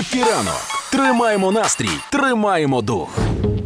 Крепкий ранок. Тримаємо настрій, тримаємо дух.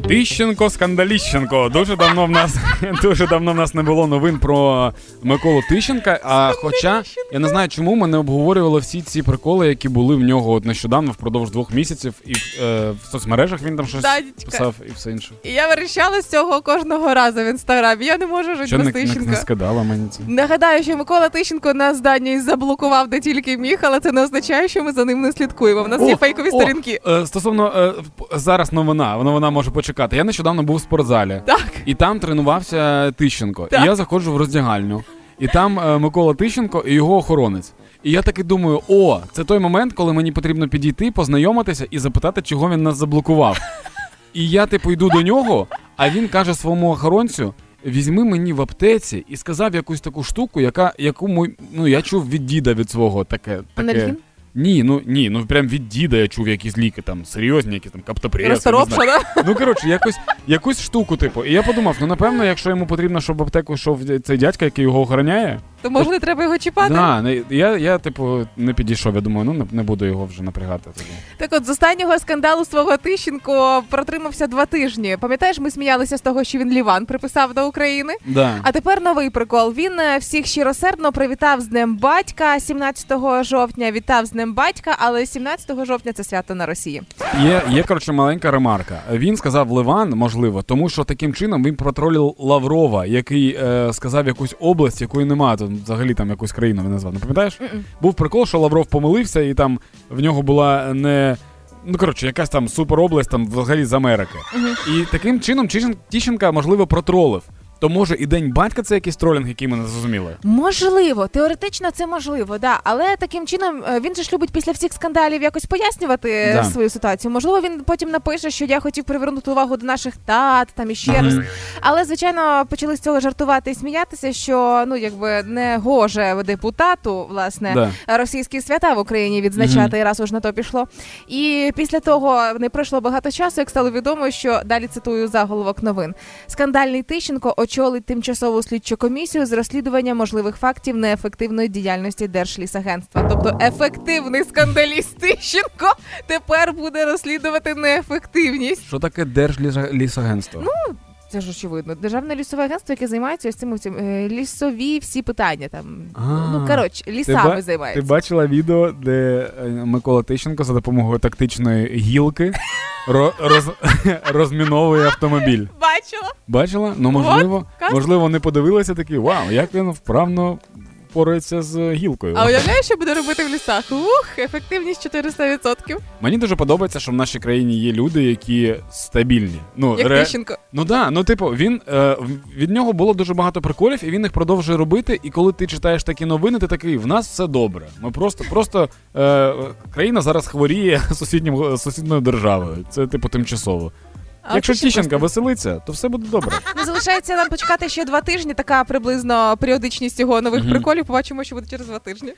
Тищенко, скандаліщенко. Дуже давно в нас дуже давно в нас не було новин про Миколу Тищенка. А хоча я не знаю, чому ми не обговорювали всі ці приколи, які були в нього от нещодавно впродовж двох місяців, і е, в соцмережах він там щось Дадечка. писав і все інше. І я вирішала з цього кожного разу в інстаграмі. Я не можу жити Що без не, не, не Тищенка. скидала мені це. Нагадаю, що Микола Тищенко нас Дані заблокував де тільки міг, але це не означає, що ми за ним не слідкуємо. В нас є фейкові о, сторінки. Е, стосовно е, зараз новина, новина може почекати. Я нещодавно був в спортзалі. Так. І там тренувався Тищенко. Так. І я заходжу в роздягальню. І там е, Микола Тищенко і його охоронець. І я таки думаю: о, це той момент, коли мені потрібно підійти, познайомитися і запитати, чого він нас заблокував. І я, типу, йду до нього, а він каже своєму охоронцю: візьми мені в аптеці і сказав якусь таку штуку, яка, яку мой, ну, я чув від діда від свого таке. таке. Анальгін? Ні, ну ні, ну прям від діда я чув якісь ліки, там серйозні, якісь там знаю. да? Ну коротше, якусь, якусь штуку, типу. І я подумав, ну напевно, якщо йому потрібно, щоб в аптеку йшов цей дядька, який його охороняє. То може не треба його чіпати? Да, не- я, я, типу, не підійшов. Я думаю, ну не, не буду його вже напрягати. Тоді. Так от з останнього скандалу свого Тищенко протримався два тижні. Пам'ятаєш, ми сміялися з того, що він Ліван приписав до України. Да. А тепер новий прикол. Він е, всіх щиросердно привітав з Днем батька 17 жовтня. Вітав з Днем батька, але 17 жовтня це свято на Росії. Є, є коротше, маленька ремарка. Він сказав Ливан, можливо, тому що таким чином він протролив Лаврова, який е, сказав якусь область, якої немає. Тут взагалі там якусь країну він назвав. Не пам'ятаєш? Мгм. Був прикол, що Лавров помилився, і там в нього була не. Ну, коротше, якась там суперобласть там взагалі з Америки. І таким чином Тіщенка, можливо, протролив. То може і День батька це якийсь тролінг, який ми не зрозуміли. Можливо, теоретично це можливо, да. Але таким чином е, він же ж любить після всіх скандалів якось пояснювати е, Да. свою ситуацію. Можливо, він потім напише, що я хотів привернути увагу до наших тат, там іще раз. Але звичайно почали з цього жартувати і сміятися, що ну якби не гоже депутату, власне, Да. російські свята в Україні відзначати, і раз уж на то пішло. І після того не пройшло багато часу, як стало відомо, що далі цитую заголовок новин. Скандальний Тищенко очолить тимчасову слідчу комісію з розслідування можливих фактів неефективної діяльності Держлісагентства. Тобто ефективний скандаліст Тищенко тепер буде розслідувати неефективність. Що таке Держлісагентство? Ну, Це ж очевидно. Державне лісове агентство, яке займається ось цим цим е, лісові всі питання. Там А. ну коротше, Ти, лісами займається. ти займається. бачила відео, де е, Микола Тищенко за допомогою тактичної гілки ро- роз- розміновує автомобіль. Бачила. Бачила? Ну можливо, можливо, не подивилася такі, вау, як він вправно порається з гілкою. А уявляєш, що буде робити в лісах? Ух, ефективність 400%. Мені дуже подобається, що в нашій країні є люди, які стабільні. Ну, Як ре- Тищенко. Ну да, ну типу, він е, від нього було дуже багато приколів, і він їх продовжує робити. І коли ти читаєш такі новини, ти такий, в нас все добре. Ми просто, просто е, країна зараз хворіє сусіднім сусідньою державою. Це типу тимчасово. А Якщо Тищенко просто... веселиться, то все буде добре. Ну, залишається нам почекати ще два тижні. Така приблизно періодичність його нових приколів. Побачимо, що буде через два тижні.